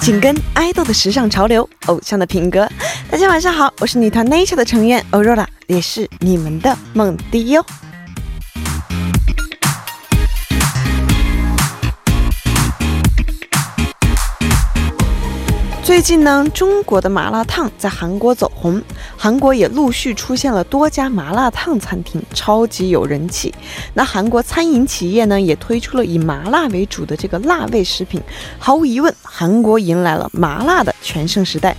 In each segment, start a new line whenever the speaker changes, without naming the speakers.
紧跟爱豆的时尚潮流，偶像的品格。大家晚上好，我是女团 Nature 的成员 Aurora，也是你们的梦迪哟。最近呢，中国的麻辣烫在韩国走红，韩国也陆续出现了多家麻辣烫餐厅，超级有人气。那韩国餐饮企业呢，也推出了以麻辣为主的这个辣味食品。毫无疑问，韩国迎来了麻辣的全盛时代。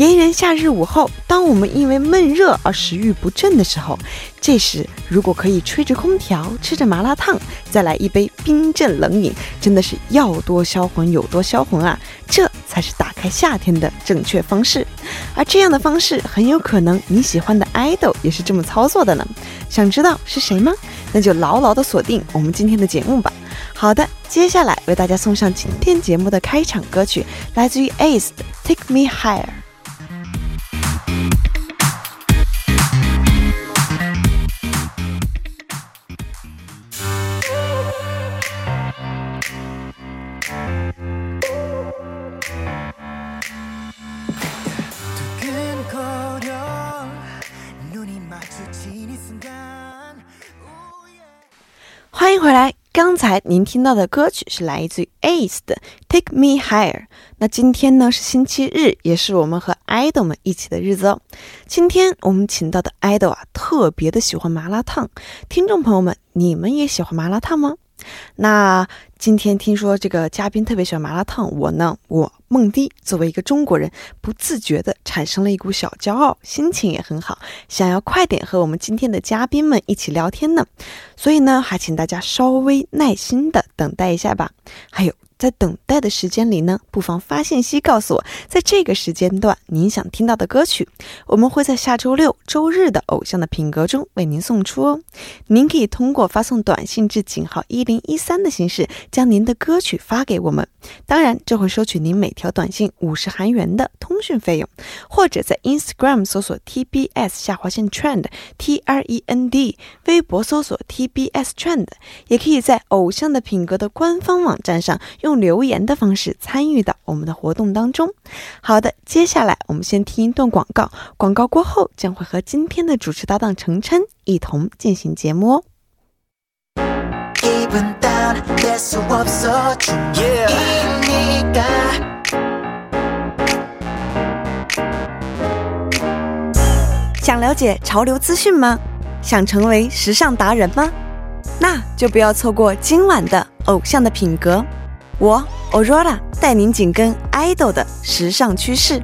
炎炎夏日午后，当我们因为闷热而食欲不振的时候，这时如果可以吹着空调，吃着麻辣烫，再来一杯冰镇冷饮，真的是要多销魂有多销魂啊！这才是打开夏天的正确方式。而这样的方式，很有可能你喜欢的 idol 也是这么操作的呢。想知道是谁吗？那就牢牢的锁定我们今天的节目吧。好的，接下来为大家送上今天节目的开场歌曲，来自于 Ace 的《Take Me Higher》。欢迎回来。刚才您听到的歌曲是来自于 Ace 的《Take Me Higher》。那今天呢是星期日，也是我们和 idol 们一起的日子哦。今天我们请到的 idol 啊，特别的喜欢麻辣烫。听众朋友们，你们也喜欢麻辣烫吗？那今天听说这个嘉宾特别喜欢麻辣烫，我呢，我梦迪作为一个中国人，不自觉的产生了一股小骄傲，心情也很好，想要快点和我们今天的嘉宾们一起聊天呢。所以呢，还请大家稍微耐心的等待一下吧。还有。在等待的时间里呢，不妨发信息告诉我，在这个时间段您想听到的歌曲，我们会在下周六周日的偶像的品格中为您送出哦。您可以通过发送短信至井号一零一三的形式，将您的歌曲发给我们。当然，这会收取您每条短信五十韩元的通讯费用。或者在 Instagram 搜索 TBS 下划线 Trend T R E N D，微博搜索 TBS Trend，也可以在偶像的品格的官方网站上用。用留言的方式参与到我们的活动当中。好的，接下来我们先听一段广告，广告过后将会和今天的主持搭档程琛一同进行节目哦。想了解潮流资讯吗？想成为时尚达人吗？那就不要错过今晚的偶像的品格。我 Aurora 带您紧跟爱豆的时尚趋势。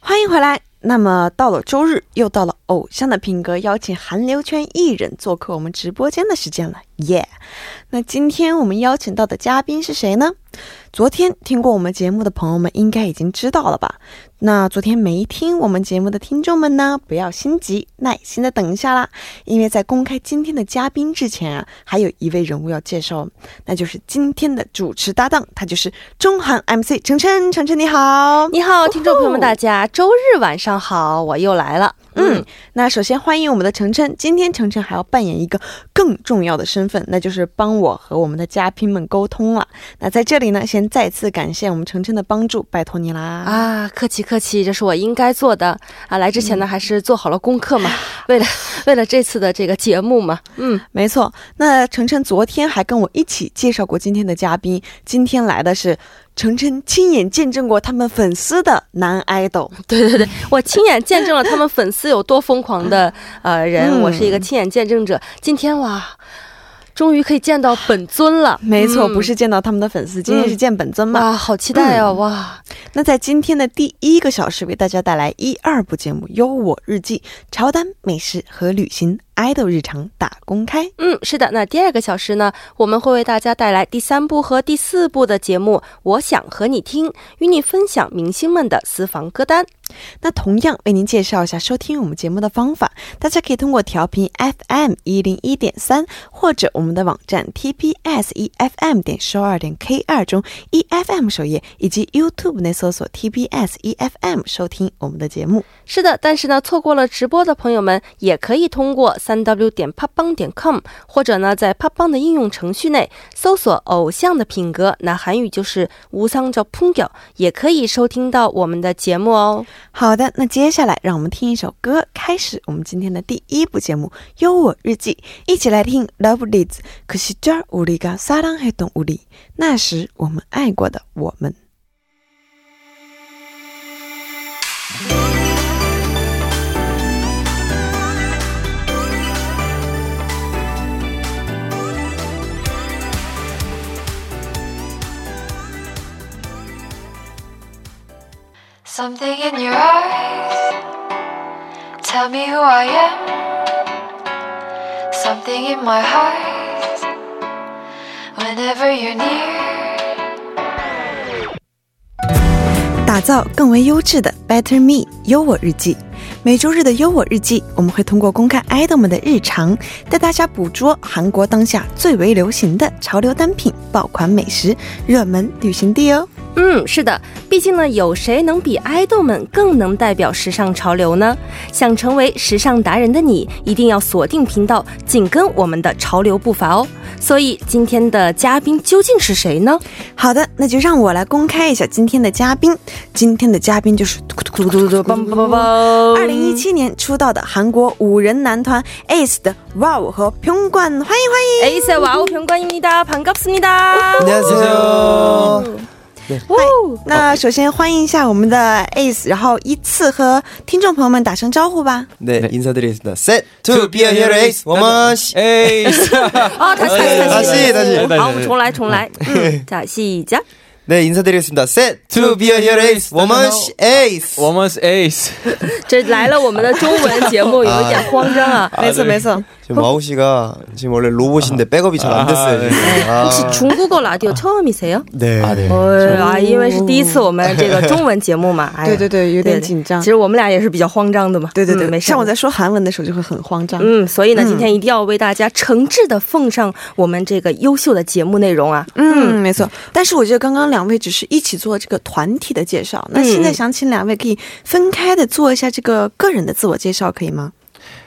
欢迎回来。那么到了周日，又到了偶像的品格邀请韩流圈艺人做客我们直播间的时间了，耶！那今天我们邀请到的嘉宾是谁呢？昨天听过我们节目的朋友们应该已经知道了吧？那昨天没听我们节目的听众们呢，不要心急，耐心的等一下啦。因为在公开今天的嘉宾之前啊，还有一位人物要介绍，那就是今天的主持搭档，他就是中韩 MC 程程。程程你好，
你好，听众朋友们，大家周日晚上好，我又来了。
嗯，那首先欢迎我们的晨晨。今天晨晨还要扮演一个更重要的身份，那就是帮我和我们的嘉宾们沟通了。那在这里呢，先再次感谢我们晨晨的帮助，拜托你啦！
啊，客气客气，这是我应该做的啊。来之前呢，还是做好了功课嘛，为了 为了这次的这个节目嘛。
嗯，没错。那晨晨昨天还跟我一起介绍过今天的嘉宾，今天来的是。程程亲眼见证过他们粉丝的男爱豆，
对对对，我亲眼见证了他们粉丝有多疯狂的呃人，我是一个亲眼见证者。今天哇。终于可以见到本尊了，
没错，不是见到他们的粉丝，今天是见本尊嘛？
啊，好期待啊！哇，
那在今天的第一个小时，为大家带来一二部节目：优我日记、乔丹美食和旅行、爱豆日常大公开。
嗯，是的。那第二个小时呢，我们会为大家带来第三部和第四部的节目。我想和你听，与你分享明星们的私房歌单。
那同样为您介绍一下收听我们节目的方法，大家可以通过调频 FM 一零一点三，或者我们的网站 TBS EFM 点收二点 K 二中 EFM 首页，以及 YouTube 内搜索 TBS EFM 收听我们的节目。
是的，但是呢，错过了直播的朋友们，也可以通过三 W 点 p o p b a n g 点 com，或者呢，在 p o p b a n g 的应用程序内搜索“偶像的品格”，那韩语就是“无桑叫풍겨”，也可以收听到我们的节目哦。
好的，那接下来让我们听一首歌，开始我们今天的第一部节目《优我日记》，一起来听 Love Leads。可惜这儿우리가사랑했던우 리， 那时我们爱过的我们。
Something in your eyes Tell me who I am Something in my heart Whenever you're near
打造更为优质的 Better Me 优我日记。每周日的优我日记，我们会通过公开 idol 们的日常，带大家捕捉韩国当下最为流行的潮流单品、爆款美食、热门旅行地哦。
嗯，是的，毕竟呢，有谁能比爱豆们更能代表时尚潮流呢？想成为时尚达人的你，一定要锁定频道，紧跟我们的潮流步伐哦。所以今天的嘉宾究竟是谁呢？
好的，那就让我来公开一下今天的嘉宾。今天的嘉宾就是嘟嘟嘟嘟嘟梆梆梆梆，二零一七年出道的韩国五人男团 ACE 的 WOW 和평관，欢迎欢迎。
에이스의 와우 병관입니다. 반갑습니다.
안녕하세요.
那首先欢迎一下我们的 ACE，然后依次和听众朋友们打声招呼吧。
네, 인사드리겠습니다. Set to be a hero ace woman.
에이스.
아, 다시, 다시,
다시, 다시.
好，我们重来，重来。嗯，자 시작.
네, 인사드리겠습니다. Set to be a hero ace woman ace.
Woman's Ace.
这来了我们的中文节目，有一点慌张啊。
没错没错，
지금 마우 씨가 지금 원래 로봇인데 백업이 잘 안 됐어요.
아,
지금. 아,
혹시 중국어 라디오 처음이세요?
네.
아, 네.
哦啊，因为是第一次我们这个中文节目嘛，哎呀
对对对，有点
对
紧张
其。实我们俩也是比较慌张的嘛。
对对对，
嗯没事。
像我在说韩文的时候就会很慌张。
嗯，所以呢，今天一定要为大家诚挚的奉上我们这个优秀的节目内容啊。
嗯，没错。但是我觉得刚刚两位只是一起做这个团体的介绍，那现在想请两位可以分开的做一下这个个人的自我介绍，可以吗？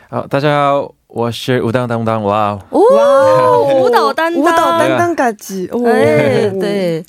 好，大家好， 我是舞蹈担当，哇哦，
哦，舞蹈担当，
舞蹈担当嘎吉，哦。
哎，，对，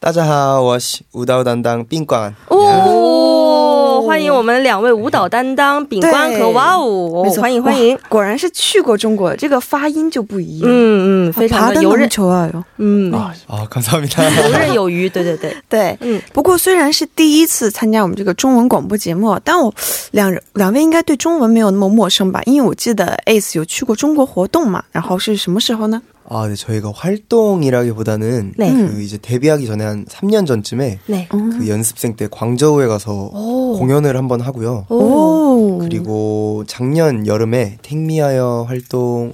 따자하 와시 우다우 담당 빈관.
哦，欢迎我们两位舞蹈担当秉官和哇哦，
没错，
欢迎欢迎
哇，果然是去过中国，这个发音就不一样。
嗯嗯，非常的游刃，
求啊哟。
嗯，
아, 감사합니다.
游刃有余，对对对，
对，
嗯，
不过虽然是第一次参加我们这个中文广播节目，但我两人两位应该对中文没有那么陌生吧？因为我记得 ACE 有去过中国活动嘛，然后是什么时候呢？
아, 네, 저희가 활동이라기보다는
네.
그 이제 데뷔하기 전에 한 3년 전쯤에
네.
그 연습생 때 광저우에 가서
오.
공연을 한번 하고요.
오.
오，
그리고 작년 여름에 택미하여 활동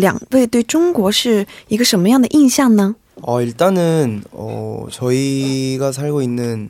两位对中国是一个什么样的印象呢？
어, 일단은 어, 저희가 살고 있는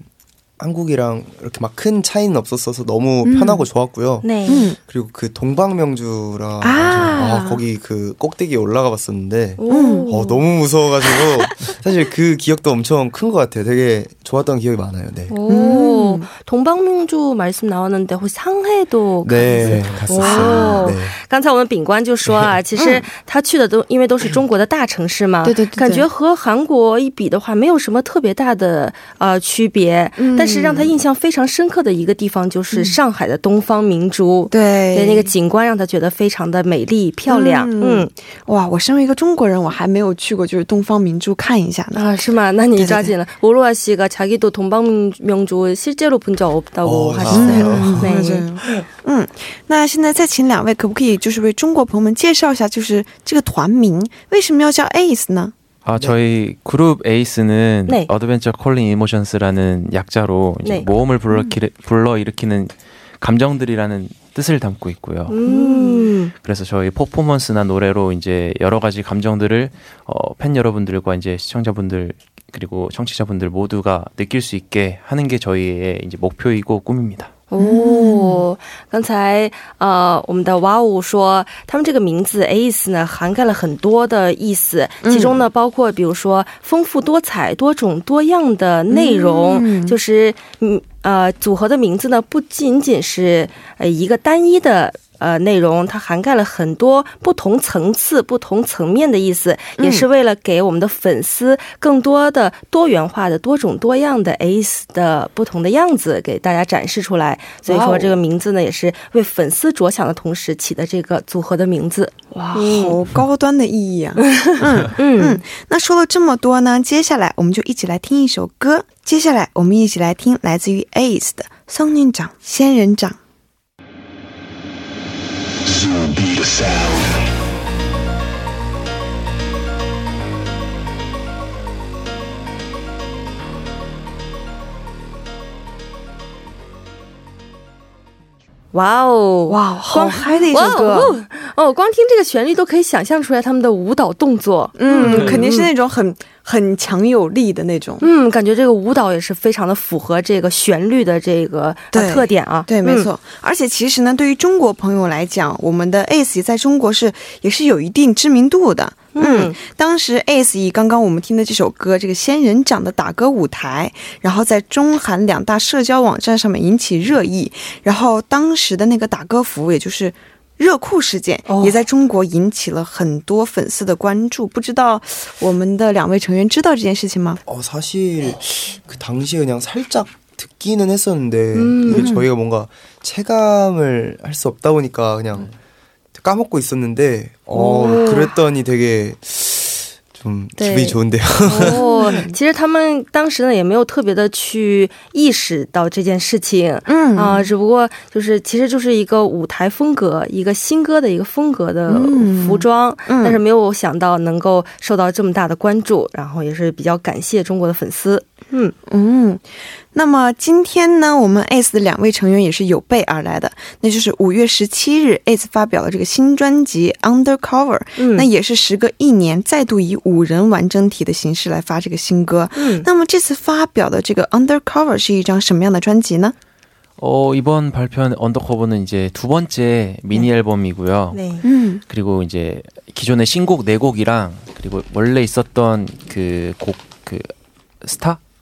한국이랑 이렇게 막 큰 차이는 없었어서 너무 편하고 좋았고요.
那、
嗯
그리고 그 동방명주라
아.
아, 거기 그 꼭대기에 올라가 봤었는데
오.
어, 너무 무서워가지고 사실 그 기억도 엄청 큰 것 같아요. 되게 좋았던 기억이 많아요. 네.
오,
음.
동방명주 말씀 나왔는데 혹시 상해도
네, 갔었어요.
오.
네.
刚才我们秉官就说啊，其实他去的都因为都是中国的大城市嘛，
对对对对
感觉和韩国一比的话，没有什么特别大的呃区别。
嗯
但是 让他印象非常深刻的一个地方就是上海的东方明珠，
对
对那个景观让他觉得非常的美丽漂亮。
嗯
嗯
哇，我身为一个中国人，我还没有去过，就是东方明珠看一下呢。
啊，是吗？那你抓紧了。우루아 씨가 자기도 동방명주 실제 실제로 본 적 없다고
어,
하셨어요.
음,
네.
맞아요. 嗯，那现在再请两位，可不可以就是为中国朋友们介绍一下，就是这个团名为什么要叫 ACE 呢？
아, 저희 그룹 에이스는
네.
어드벤처 콜링 이모션스라는 약자로 이제
네.
모험을 불러일으키는, 불러일으키는 감정들이라는 뜻을 담고 있고요.
음.
그래서 저희 퍼포먼스나 노래로 이제 여러 가지 감정들을 어, 팬 여러분들과 이제 시청자분들 그리고 청취자분들 모두가 느낄 수 있게 하는 게 저희의 이제 목표이고 꿈입니다.
哦，刚才呃，我们的哇哦说，他们这个名字 ACE 呢，涵盖了很多的意思，其中呢，包括比如说丰富多彩、多种多样的内容，
嗯
就是嗯呃，组合的名字呢，不仅仅是呃一个单一的。呃，内容它涵盖了很多不同层次、不同层面的意思，也是为了给我们的粉丝更多的多元化的、多种多样的 ACE 的不同的样子给大家展示出来。所以说，这个名字呢，也是为粉丝着想的同时起的这个组合的名字。
哇，好高端的意义啊！
嗯
嗯嗯，那说了这么多呢，接下来我们就一起来听一首歌。接下来我们一起来听来自于 ACE 的《松宁长仙人掌》。
哇哦，
哇，好嗨的一首
哇
歌！
哦哦，光听这个旋律都可以想象出来他们的舞蹈动作。
嗯，肯定是那种很很强有力的那种。
嗯，感觉这个舞蹈也是非常的符合这个旋律的这个
对
呃特点啊。
对，没
嗯。
错。而且其实呢，对于中国朋友来讲，我们的 ACE 在中国是也是有一定知名度的。嗯，当时 ACE 以刚刚我们听的这首歌这个仙人掌的打歌舞台，然后在中韩两大社交网站上面引起热议，然后当时的那个打歌服，也就是。 热裤事件
哦
也在中国引起了很多粉丝的关注，不知道我们的两位成员知道这件事情吗？
어, 사실 그 당시에 그냥 살짝 듣기는 했었는데
음.
이게 저희가 뭔가 체감을 할 수 없다 보니까 그냥 까먹고 있었는데 어
오.
그랬더니 되게 좀
네.
기분이 좋은데요.
哦，其实他们当时呢也没有特别的去意识到这件事情。
嗯
啊、只不过就是其实就是一个舞台风格，一个新歌的一个风格的
嗯
服装，
嗯
但是没有想到能够受到这么大的关注，然后也是比较感谢中国的粉丝。 嗯，
嗯，那么今天呢，我们 ACE 的两位成员也是有备而来的，那就是五月十七日，ACE 发表了这个新专辑《Undercover》，
嗯
那也是时隔一年，再度以五人完整体的形式来发这个新歌。
嗯
那么这次发表的这个《Undercover》是一张什么样的专辑呢？
어, 이번 발표한 언더커버는 이제 두 번째 미니 앨범이고요.
对，
嗯
그리고 이제 기존의 신곡 네 곡이랑 그리고 원래 있었던 그 곡 그 스타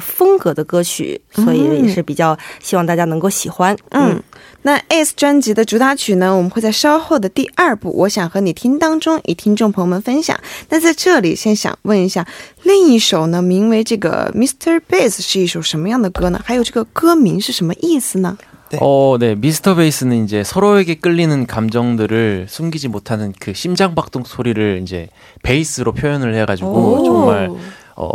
风格的歌曲，所以也是比较希望大家能够喜欢。
嗯，那 ACE 专辑的主打曲呢，我们会在稍后的第二部《我想和你听》当中与听众朋友们分享。那在这里，先想问一下，另一首呢，名为这个 Mr. Bass 是一首什么样的歌呢？还有这个歌名是什么意思呢？
네.
어, 네. 미스터 베이스는 이제 서로에게 끌리는 감정들을 숨기지 못하는 그 심장박동 소리를 이제 베이스로 표현을 해가지고
오.
정말 어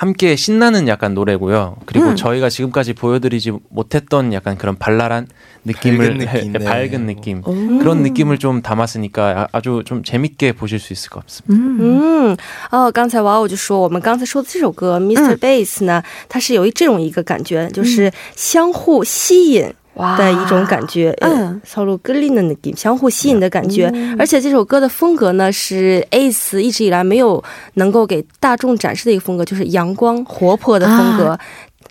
함께 신나는 약간 노래고요. 그리고
음.
저희가 지금까지 보여드리지 못했던 약간 그런 발랄한 느낌을
밝은 느낌,
해-
네.
밝은 느낌 그런 느낌을 좀 담았으니까 아- 아주 좀 재밌게 보실 수 있을 것 같습니다.
嗯，哦，刚才娃我就说，我们刚才说的这首歌《Mr. Bass》呢，它是有一这种一个感觉，就是相互吸引。
哇
的一种感觉，
嗯
嗯，서로끌리는 느낌，相互吸引的感觉。而且这首歌的风格呢，是 ACE 一直以来没有能够给大众展示的一个风格，就是阳光活泼的风格。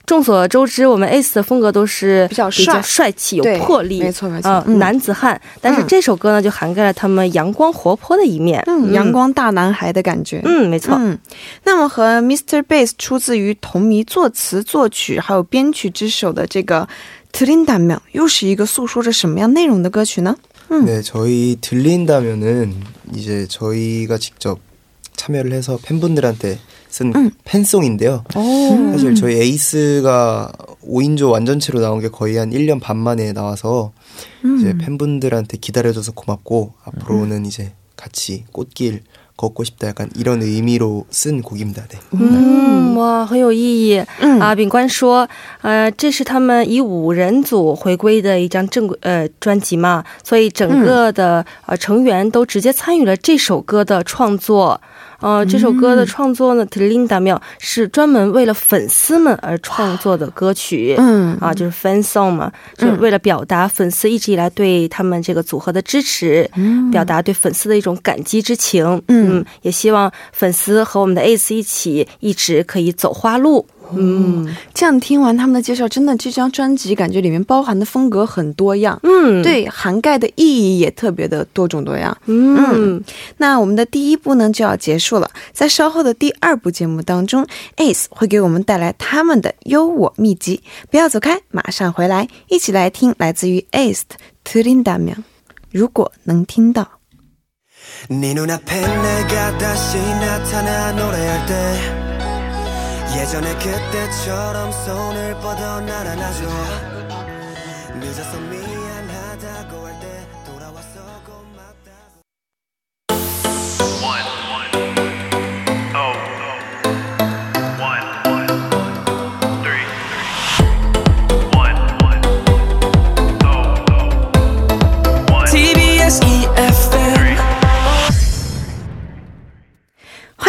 众所周知，我们 ACE 的风格都是
比较帅
帅气、有
对
魄力，
没错没错
啊、
嗯
男子汉。但是这首歌呢，就涵盖了他们阳光活泼的一面。
嗯，阳光大男孩的感觉。
嗯，没错。
嗯，那么和 Mr. Bass 出自于同名作词、作曲还有编曲之手的这个《 t r i n d a m 又是一个诉说着什么样内容的歌曲呢？
네, 저희 들린다면은 이제 저희가 직접 참여를 해서 팬분들한테 쓴 팬송인데요. 사실 저희 에이스가 5인조 완전체로 나온 게 거의 한 1년 반 만에 나와서 이제 팬분들한테 기다려줘서 고맙고 앞으로는 이제 같이 꽃길 걷고 싶다 약간 이런 의미로 쓴 곡입니다. 네.
嗯，哇，很有意义、
嗯
啊！秉官说，呃，这是他们以五人组回归的一张正规呃专辑嘛，所以整个的、呃成员都直接参与了这首歌的创作。 呃，这首歌的创作呢，Talinda 是专门为了粉丝们而创作的歌曲。
嗯
啊，就是 fan song 嘛，就是为了表达粉丝一直以来对他们这个组合的支持，嗯表达对粉丝的一种感激之情。
嗯
也希望粉丝和我们的 ACE 一起，一直可以走花路。嗯。
这样听完他们的介绍，真的这张专辑感觉里面包含的风格很多样，
嗯，
对，涵盖的意义也特别的多种多样。
嗯。
那我们的第一部呢就要结束了，在稍后的第二部节目当中，Ace 会给我们带来他们的优我秘籍。不要走开，马上回来，一起来听来自于 Ace 的《t r i n d a m 如果能听到。
네 예전에 그때처럼 손을 뻗어 날 안아줘 늦어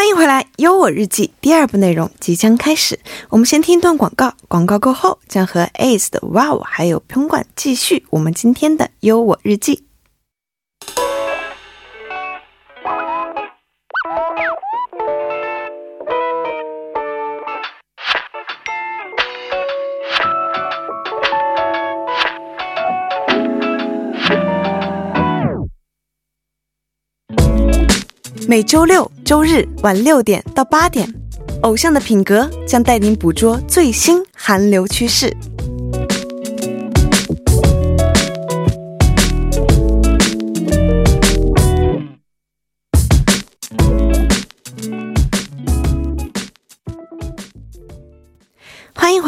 欢迎回来，《优我日记》第二部内容即将开始。我们先听一段广告，广告过后将和 Ace 的 Wow 还有평관继续我们今天的《优我日记》。每周六、周日晚六点到八点，偶像的品格将带您捕捉最新韩流趋势。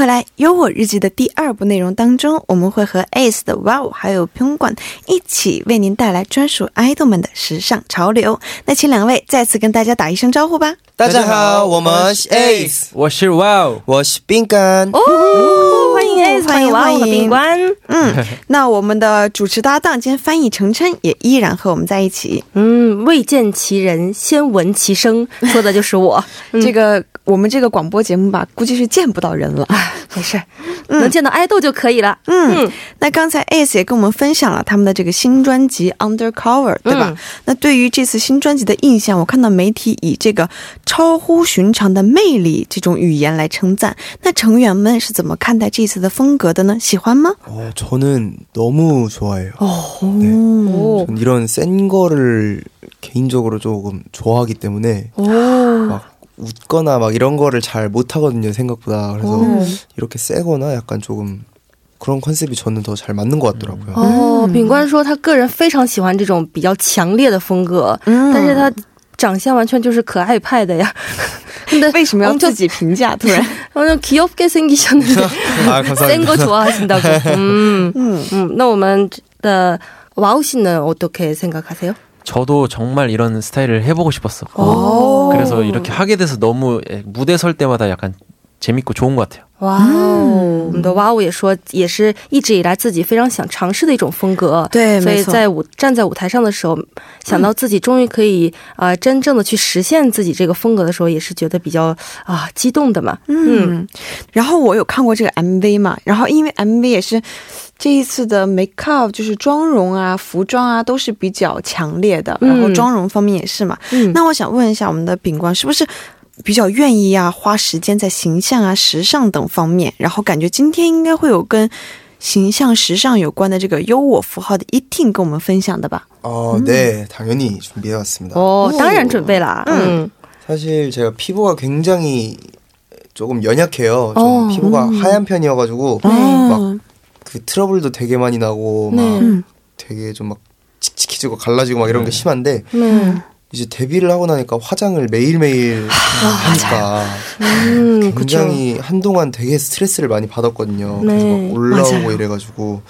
回来，《优我日记》的第二部内容当中，我们会和 Ace 的 Wow 还有 Pyongwan 一起为您带来专属 idol 们的时尚潮流。那请两位再次跟大家打一声招呼吧。
大家好，我们是 Ace，
我是 Wow，
我是冰干。
哦，欢迎 ACE，
欢迎
哇我和
欢迎。嗯，那我们的主持搭档兼翻译程琛也依然和我们在一起。
嗯，未见其人，先闻其声，说的就是我。
这个我们这个广播节目吧，估计是见不到人了。
没事，能见到爱豆就可以了。
嗯，那刚才 Ace 也跟我们分享了他们的这个新专辑《Undercover》，对吧？
嗯
那对于这次新专辑的印象，我看到媒体以这个超乎寻常的魅力这种语言来称赞。那成员们是怎么看待这次的风格的呢？喜欢吗？
어, 저는 너무 좋아해요. 네.
哦
전 이런 센 거를 개인적으로 조금 좋아하기 때문에
哦，
막 웃거나 막 이런 거를 잘 못하거든요 생각보다 그래서
오.
이렇게 세거나 약간 조금 그런 컨셉이 저는 더 잘 맞는 것 같더라고요.
哦，秉官说他个人非常喜欢这种比较强烈的风格，
嗯
但是他长相完全就是可爱派的呀。근데
为什么要
엄청
自己评价？突然，
완전 귀엽게 생기셨는데
아 감사합니다.
센 거 좋아하신다고. 음,
음.
음, 那我们的 와우 씨는 어떻게 생각하세요?
저도 정말 이런 스타일을 해보고 싶었어.
오.
그래서 이렇게 하게 돼서 너무 예, 무대 설 때마다 약간 재밌고 좋은 것 같아요.
哇哦，我们的哇哦也说，也是一直以来自己非常想尝试的一种风格。
对
所以在舞站在舞台上的时候，想到自己终于可以啊、呃真正的去实现自己这个风格的时候，也是觉得比较啊、激动的嘛。
嗯，然后我有看过这个 MV 嘛，然后因为 MV 也是这一次的 make up 就是妆容啊、服装啊都是比较强烈的，
嗯
然后妆容方面也是嘛。
嗯
那我想问一下我们的秉光，是不是比较愿意啊花时间在形象啊、时尚等方面，然后感觉今天应该会有跟形象、时尚有关的这个优我符号的一定跟我们分享的吧？
어, 네, 당연히 준비해왔습니다.
哦，当然准备啦。嗯
사실 제가 피부가 굉장히 조금 연약해요. 좀
어,
피부가 하얀 편이어가지고
네.
막 그 트러블도 되게 많이 나고 막
네.
되게 좀 막 칙칙해지고 갈라지고 막 이런 게 심한데
네.
이제 데뷔를 하고 나니까 화장을 매일매일 하니까
음, 그쵸.
굉장히 한동안 되게 스트레스를 많이 받았거든요.
네,
그래서 막 올라오고
맞아요.
이래가지고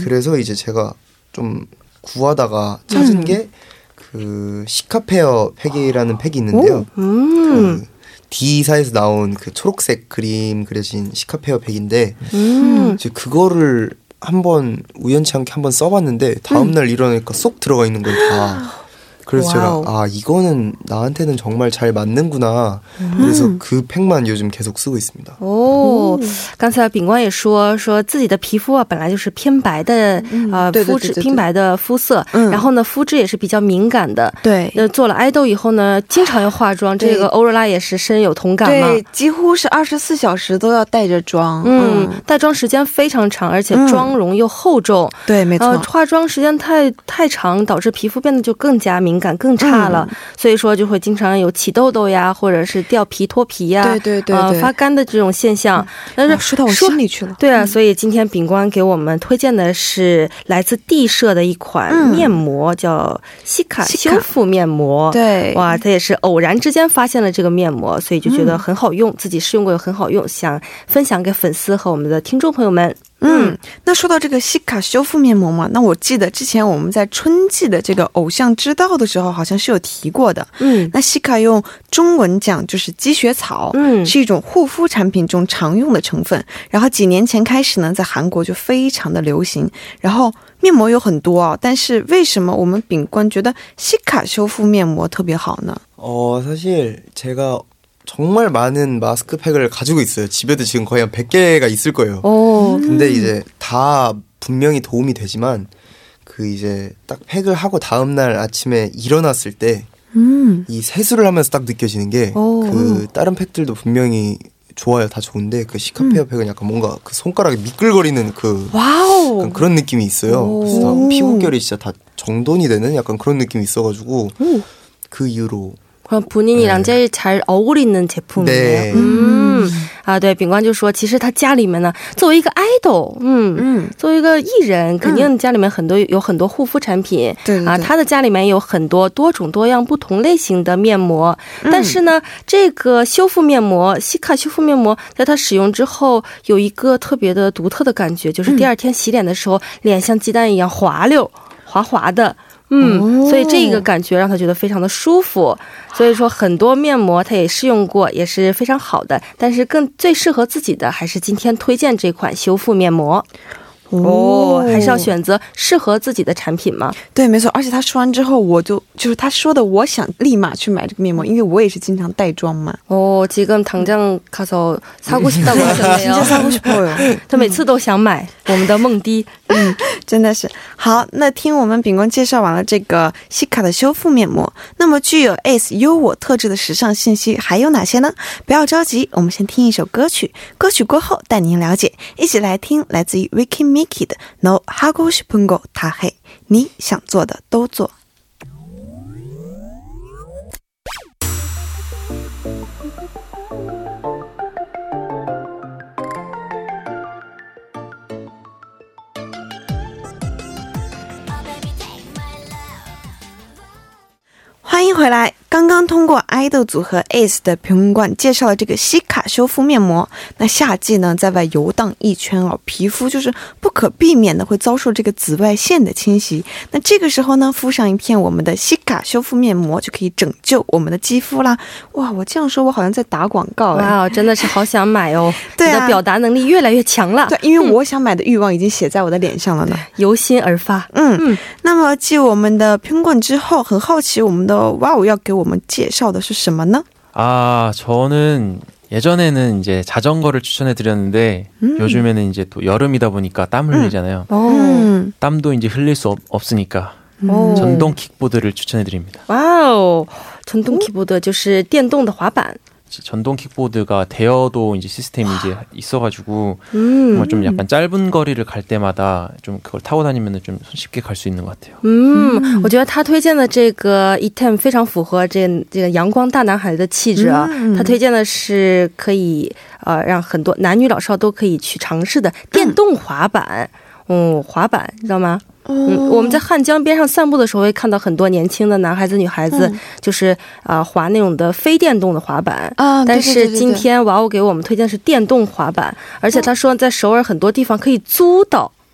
그래서 이제 제가 좀 구하다가 찾은 게그 시카페어 팩이라는 팩이 있는데요.
음,
그 D사에서 나온 그 초록색 그림 그려진 시카페어 팩인데
음.
이제 그거를 한번 우연치 않게 한번 써봤는데 다음날 일어나니까 쏙 들어가 있는 거예요 다. 그래서
와우.
제가 아 이거는 나한테는 정말 잘 맞는구나. 그래서 그 팩만 요즘 계속 쓰고 있습니다.
哦，刚才秉光也说，说自己的皮肤啊本来就是偏白的，呃，
对对
肤质
对对对
偏白的肤色，
嗯
然后呢，肤质也是比较敏感的。
对
那做了爱豆以后呢，经常要化妆，这个欧若拉也是深有同感嘛。
对，几乎是二十四小时都要带着妆。
嗯，带妆时间非常长，而且
嗯
妆容又厚重，
对，没错。
呃，化妆时间太太长，导致皮肤变得就更加敏 感、更差了，
嗯。
所以说就会经常有起痘痘呀，或者是掉皮、脱皮呀，
对对对
呃，发干的这种现象。但是
哇说到我心里去了。
对啊，所以今天秉光给我们推荐的是来自地社的一款
嗯。
面膜，叫西卡修复面膜。
对，
哇，他也是偶然之间发现了这个面膜，所以就觉得很好用，自己试用过又很好用，想分享给粉丝和我们的听众朋友们。
嗯，那说到这个西卡修复面膜嘛，那我记得之前我们在春季的这个偶像之道的时候，好像是有提过的。
嗯
那西卡用中文讲就是积雪草，
嗯
是一种护肤产品中常用的成分。然后几年前开始呢，在韩国就非常的流行。然后面膜有很多啊，但是为什么我们秉官觉得西卡修复面膜特别好呢？
어 사실 제가 정말 많은 마스크팩을 가지고 있어요. 집에도 지금 거의 한 100개가 있을 거예요.
哦，
근데 이제 다 분명히 도움이 되지만 그 이제 딱 팩을 하고 다음 날 아침에 일어났을 때이
음,
세수를 하면서 딱 느껴지는 게
오.
그 다른 팩들도 분명히 좋아요. 다 좋은데 그 시카페어 팩은 약간 뭔가 그 손가락이 미끌거리는 그 그런 느낌이 있어요. 그래서 다
오.
피부결이 진짜 다 정돈이 되는 약간 그런 느낌이 있어가지고 그 이후로
그럼 본인이랑
네.
제일 잘 어울리는 제품이에요.
네.
嗯啊，对，秉光就说，其实他家里面呢，作为一个 idol，嗯。
嗯，
作为一个艺人，肯定家里面很多、有很多护肤产品，
对对对
啊，他的家里面有很多多种多样、不同类型的面膜。但是呢，这个修复面膜西卡修复面膜，在它使用之后，有一个特别的独特的感觉，就是第二天洗脸的时候，脸像鸡蛋一样滑溜、滑滑的。 嗯，
哦
所以这个感觉让他觉得非常的舒服。所以说，很多面膜他也试用过，也是非常好的。但是更最适合自己的，还是今天推荐这款修复面膜。哦，还是要选择适合自己的产品嘛。
对，没错。而且他说完之后，我就就是他说的，我想立马去买这个面膜，因为我也是经常带妆嘛。
어, 지금 당장 가서 사고 싶다고 하셨네요.
진짜 사고 싶어요.
他每次都想买我们的梦滴。
真的是好。那听我们秉光介绍完了这个西卡的修复面膜，那么具有 ACE 优我特质的时尚信息还有哪些呢？不要着急，我们先听一首歌曲，歌曲过后带您了解。一起来听来自于 Vicky Mickey 的 No 하고싶은거다해，你想做的都做。 欢迎回来！ 刚刚通过 idol 组合 ACE 的评管介绍了这个西卡修复面膜。那夏季呢，在外游荡一圈哦，皮肤就是不可避免的会遭受这个紫外线的侵袭。那这个时候呢，敷上一片我们的西卡修复面膜，就可以拯救我们的肌肤啦。哇，我这样说，我好像在打广告哎。
哇，真的是好想买哦！
对啊
你的表达能力越来越强了，
对，因为我想买的欲望已经写在我的脸上了呢。
由心而发。
嗯，
嗯
那么继我们的评棍之后，很好奇我们的哇哦要给我们介绍的是什么呢？
아, 저는 예전에는 이제 자전거를 추천해 드렸는데 요즘에는 이제 또 여름이다 보니까 땀 흘리잖아요.
哦，
음.
땀도 이제 흘릴 수 없, 없으니까
哦
전동 킥보드를 추천해 드립니다.
哇哦，전동 키보드就是电动的滑板。
이제 전동 킥보드가 대여도 이제 시스템이 이제 있어가지고
嗯
정말 좀 약간 짧은 거리를 갈 때마다 좀 그걸 타고 다니면 좀 손쉽게 갈 수 있는 것 같아요.
嗯，我觉得他推荐的这个 item 非常符合这这个阳光大男孩的气质啊。
嗯
他推荐的是可以呃让很多男女老少都可以去尝试的电动滑板。嗯，滑板你知道吗？ 嗯，我们在汉江边上散步的时候，会看到很多年轻的男孩子、女孩子，
嗯
就是啊、呃滑那种的非电动的滑板。
啊，对
但是今天娃娃给我们推荐的是电动滑板，而且他说在首尔很多地方可以租到。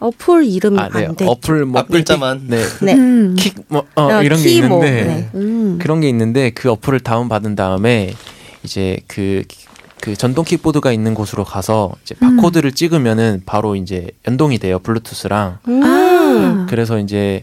어플 이름
아, 네.
안 돼.
어플 뭐
앞글자만.
네.
네.
음.
킥뭐 어,
어,
이런 게
키모.
있는데
네.
음.
그런 게 있는데 그 어플을 다운 받은 다음에 이제 그, 그 전동 킥보드가 있는 곳으로 가서 이제 바코드를 찍으면은 바로 이제 연동이 돼요 블루투스랑
음.
아.
그래서 이제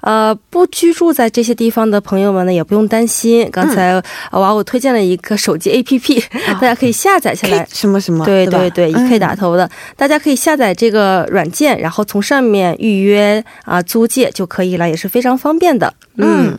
呃，不居住在这些地方的朋友们呢，也不用担心。刚才、
嗯
呃娃我推荐了一个手机 APP，、大家可以下载下来。
什么什么？
对对对，一 K
嗯
打头的，大家可以下载这个软件，然后从上面预约啊、租借就可以了，也是非常方便的。嗯
嗯，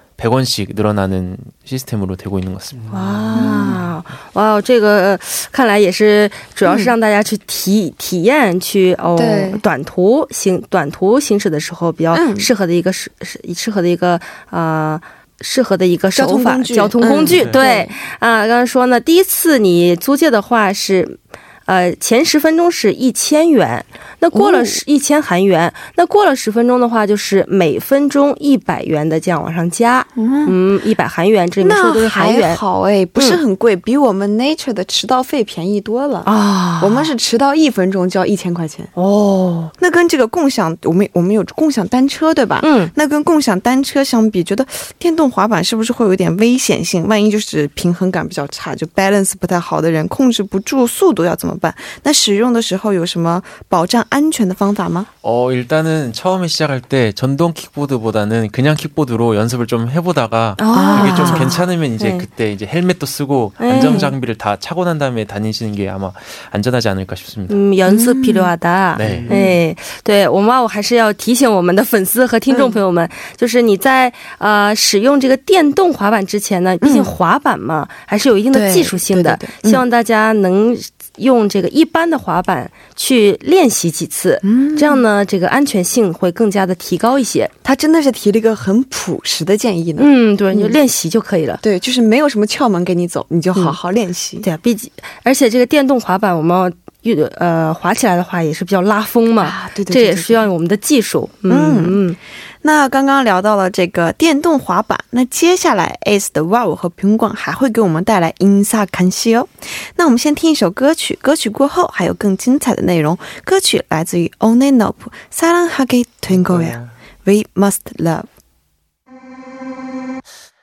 100원씩 늘어나는 시스템으로 되고 있는 것 같습니다.
哇哇，这个呃看来也是主要是让大家去体、体验去哦
对
短途行短途行驶的时候比较
嗯
适合的一个适适适合的一个啊。适合的一个
交
手法，
通工具
交通工具，
嗯
对啊，刚刚说呢，第一次你租借的话是， 呃，前十分钟是一千元，那过了
哦
十一千韩元，那过了十分钟的话，就是每分钟一百元的这样往上加，嗯，一百韩元，这里面说的都是韩元
好哎，不是很贵，比我们 Nature 的迟到费便宜多了。
啊
我们是迟到一分钟就要一千块钱，
哦，
那跟这个共享，我们我们有共享单车对吧？
嗯，
那跟共享单车相比，觉得电动滑板是不是会有点危险性？万一就是平衡感比较差，就 balance 不太好的人控制不住速度要怎么 办？那使用的时候有什么保障安全的方法吗？
어, 일단은 처음에 시작할 때 전동 킥보드보다는 그냥 킥보드로 연습을 좀 해보다가
아.
그게 좀 괜찮으면 이제
네.
그때 이제 헬멧도 쓰고
네.
안전 장비를 다 차고 난 다음에 다니시는 게 아마 안전하지 않을까 싶습니다.
嗯，연습필요하다。
네.
哎，对我妈，我还是要提醒我们的粉丝和听众朋友们，就是你在呃使用这个电动滑板之前呢，毕竟滑板嘛，还是有一定的
对
技术性的
对对对，嗯
希望大家能 用这个一般的滑板去练习几次，
嗯
这样呢，这个安全性会更加的提高一些。
他真的是提了一个很朴实的建议呢。
嗯，对，你就练习就可以了。
对，就是没有什么窍门给你走，你就好好练习。
对啊，毕竟而且这个电动滑板，我们要运呃滑起来的话也是比较拉风嘛，
啊对对对
这也需要我们的技术。嗯嗯
那刚刚聊到了这个电动滑板，那接下来 Ace 的 Wow 和苹果还会给我们带来 Insa 看戏哦。那我们先听一首歌曲，歌曲过后还有更精彩的内容。歌曲来自于 Onenop 사랑하게된 거야 We Must Love。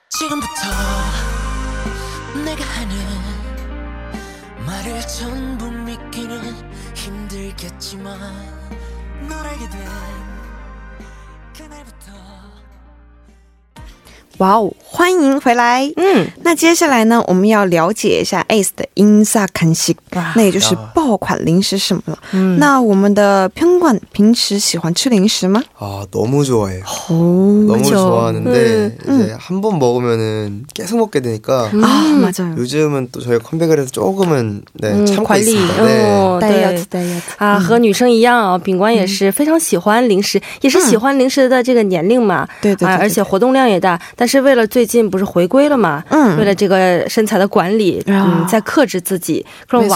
지금부터 내가 하는 말을 전부 믿기는 힘들겠지만 널 알게 된 그날부터
哇哦，欢迎回来。
嗯，
那接下来呢，我们要了解一下 Ace 的 Insa 看戏。那也就是爆款零食什么了。
嗯，
那我们的평관平时喜欢吃零食吗？
아 너무 좋아해요.
哦，
너무
그쵸.
좋아하는데
음.
이제 한 번 먹으면은 계속 먹게 되니까
음.
아 맞아요.
요즘은 또 저희가 컴백을 해서 조금은 네,
음,
참고
관리.
있습니다. 네.
哦，对
다이어트 다이어트
啊，和女生一样啊，饼干也是非常喜欢零食，也是喜欢零食的这个年龄嘛。
对对对
啊，而且活动量也大。但是为了最近不是回归了嘛，
嗯
为了这个身材的管理，
啊
嗯，在克制自己。그럼
没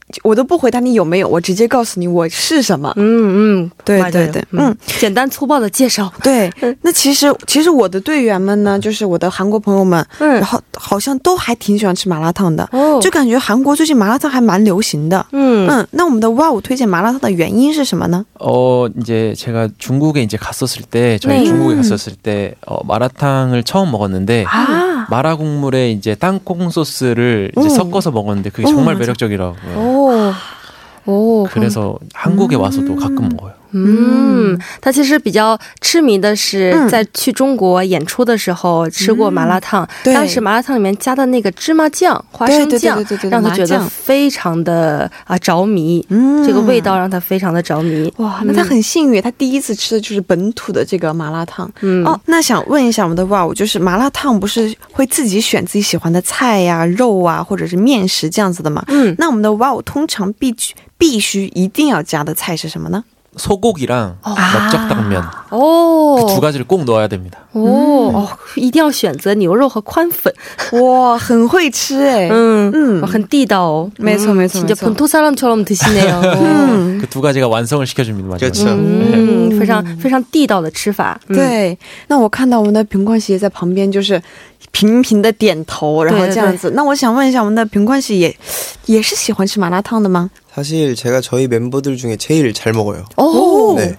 我都不回答你有没有，我直接告诉你我是什么。
嗯嗯，
对
맞아요
对对
嗯
嗯，
简单粗暴的介绍。
对，那其实其实我的队员们呢，就是我的韩国朋友们，
嗯
然后好像都还挺喜欢吃麻辣烫的，
哦
就感觉韩国最近麻辣烫还蛮流行的。
嗯
嗯，那我们的哇五推荐麻辣烫的原因是什么呢？
어 이제 제가 중국에 이제 갔었을 때 저희
네.
중국에 갔었을 때 어, 마라탕을 처음 먹었는데
아,
마라 국물에 이제 땅콩 소스를 이제
오.
섞어서 먹었는데 그게
오,
정말
맞아.
매력적이라고요.
哦哦，
그래서 한국에 와서도 가끔 먹어요.
嗯，他其实比较痴迷的是
嗯
在去中国演出的时候吃过麻辣烫，
对
当时麻辣烫里面加的那个芝麻酱、花
对对对
生酱
对对对，
让他觉得
麻酱
非常的啊着迷，
嗯
这个味道让他非常的着迷。
哇，那他很幸运，他第一次吃的就是本土的这个麻辣烫。
嗯
哦，那想问一下我们的哇五，就是麻辣烫不是会自己选自己喜欢的菜呀、肉啊，或者是面食这样子的吗？
嗯，
那我们的哇五通常必须 必须一定要加的菜是什么呢？
소고기랑
아.
넓적당면
哦
그 두 가지를 꼭 넣어야 됩니다.
哦哦，一定要选择牛肉和宽粉。
哇，很会吃哎。
嗯
嗯
嗯，很地道哦。
没错没错
진짜
没错
본토 사람처럼 드시네요.
嗯，
그 두 가지가 완성을 시켜줍니다. 마지막에.
그렇죠.
嗯，非常非常地道的吃法。嗯，
对。那我看到我们的平冠喜也在旁边，就是频频的点头，然后这样子。那我想问一下，我们的平冠喜也也是喜欢吃麻辣烫的吗？
사실 제가 저희 멤버들 중에 제일 잘 먹어요.
오!
네.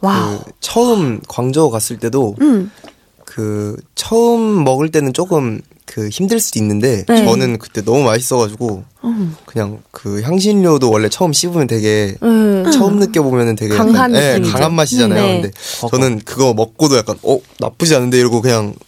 와.
그 처음 광저우 갔을 때도
음.
그 처음 먹을 때는 조금 그 힘들 수도 있는데
네.
저는 그때 너무 맛있어가지고
음.
그냥 그 향신료도 원래 처음 씹으면 되게
음.
처음 느껴보면은 되게
강한,
약간,
네,
강한 맛이잖아요.
음, 네.
근데 저는 그거 먹고도 약간 어 나쁘지 않은데 이러고 그냥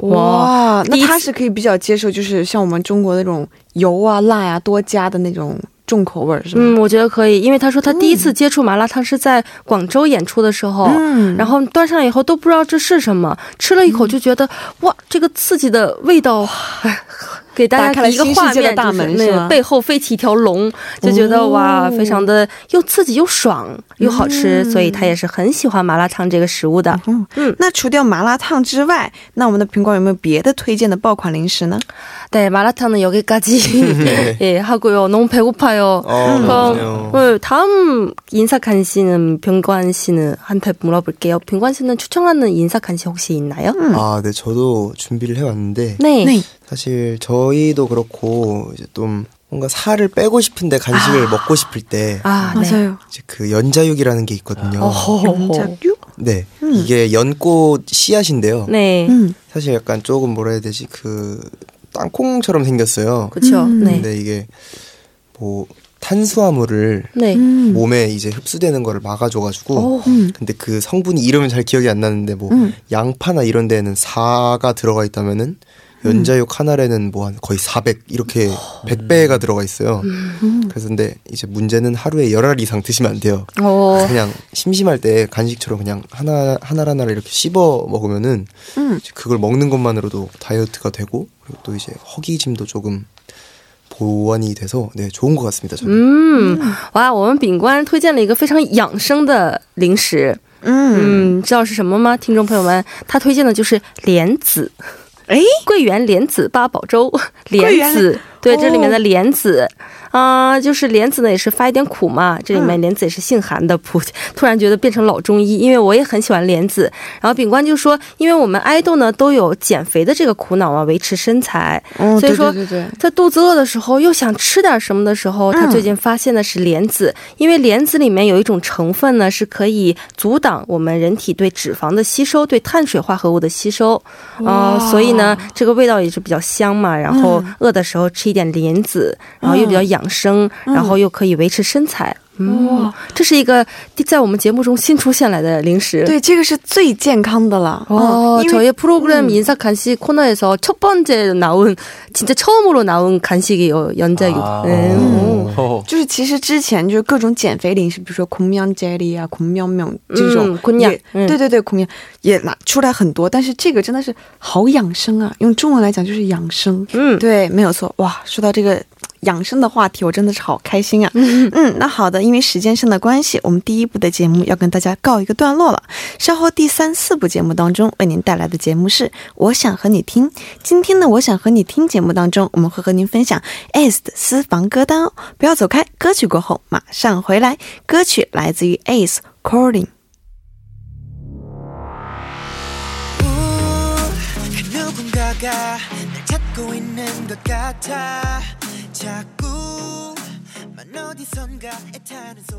哇，那他是可以比较接受，就是像我们中国那种油啊、辣呀、多加的那种重口味儿，是吗？
嗯，我觉得可以，因为他说他第一次接触麻辣烫是在广州演出的时候，
嗯。
然后端上来以后都不知道这是什么，吃了一口就觉得、哇，这个刺激的味道，哎，给大
打开了
家一个
新世界的
画面，
大门
就是那
是吗
个背后飞起一条龙，就觉得、
哦
哇，非常的又刺激又爽又好吃，所以他也是很喜欢麻辣烫这个食物的。
那除掉麻辣烫之外，那我们的苹果有没有别的推荐的爆款零食呢？
네, 마라탕은 여기까지 예, 하고요. 너무 배고파요.
어,
그럼
그렇네요.
네, 다음 인사 간씨는 병관 씨는 한테 물어볼게요. 병관 씨는 추천하는 인사 간씨 혹시 있나요?
아, 네, 저도 준비를 해왔는데
네.
네.
사실 저희도 그렇고 이제 좀 뭔가 살을 빼고 싶은데 간식을 먹고 싶을 때
아, 네.
맞아요.
이제 그 연자육이라는 게 있거든요.
어허.
연자육?
네, 이게 연꽃 씨앗인데요.
네.
음.
사실 약간 조금 뭐라 해야 되지 그 땅콩처럼 생겼어요.
그렇죠.
음.
네.
근데 이게 뭐 탄수화물을
네.
음.
몸에 이제 흡수되는 거를 막아줘 가지고
오.
음.
근데 그 성분이 이름은 잘 기억이 안 나는데 뭐
음.
양파나 이런 데는 4가 들어가 있다면은 연자육 하나에는 뭐 한 거의 400 이렇게 100배가 들어가 있어요. 그래서 근데 이제 문제는 하루에 열 알 이상 드시면 안 돼요.
어.
그냥 심심할 때 간식처럼 그냥 하나 하나 하나를 이렇게 씹어 먹으면은
음.
이제 그걸 먹는 것만으로도 다이어트가 되고 그리고 또 이제 허기짐도 조금 보완이 돼서 네 좋은 것 같습니다. 저는.
嗯，哇，我们饼干推荐了一个非常养生的零食，
嗯，
嗯，知道是什么吗？听众朋友们，他推荐的就是莲子。
哎，
桂圆莲子八宝粥，莲子，对，
哦
这里面的莲子啊、就是莲子呢也是发一点苦嘛，这里面莲子也是性寒的，不，突然觉得变成老中医，因为我也很喜欢莲子。然后秉官就说，因为我们爱豆呢都有减肥的这个苦恼啊，维持身材，
哦
所以说
对对对对。
在肚子饿的时候又想吃点什么的时候，他最近发现的是莲子，因为莲子里面有一种成分呢是可以阻挡我们人体对脂肪的吸收，对碳水化合物的吸收，呃，所以呢这个味道也是比较香嘛。然后饿的时候吃一点莲子，然后又比较养生，然后又可以维持身材。嗯，这是一个在我们节目中新出现来的零食。。
对，这个是最健康的了。
어,
嗯因为
저희 프로그램 인사 간식 코너에서 첫 번째 나온 진짜 처음으로 나온 간식이에요 연자유.
아.
네. 오.
어.
就是其实之前就是各种减肥零食，比如说孔喵 jelly 啊、孔喵喵这种
嗯，孔喵
也
嗯
对对对，孔喵也拿出来很多，但是这个真的是好养生啊！用中文来讲就是养生，
嗯
对，没有错。哇，说到这个 养生的话题，我真的是好开心啊！嗯，那好的，因为时间上的关系，我们第一部的节目要跟大家告一个段落了。稍后第三、四部节目当中为您带来的节目是《我想和你听》。今天的《我想和你听》节目当中，我们会和您分享 ACE 的私房歌单哦。不要走开，歌曲过后马上回来。歌曲来自于 ACE Calling。
자꾸만 어디선가 애타는 소리.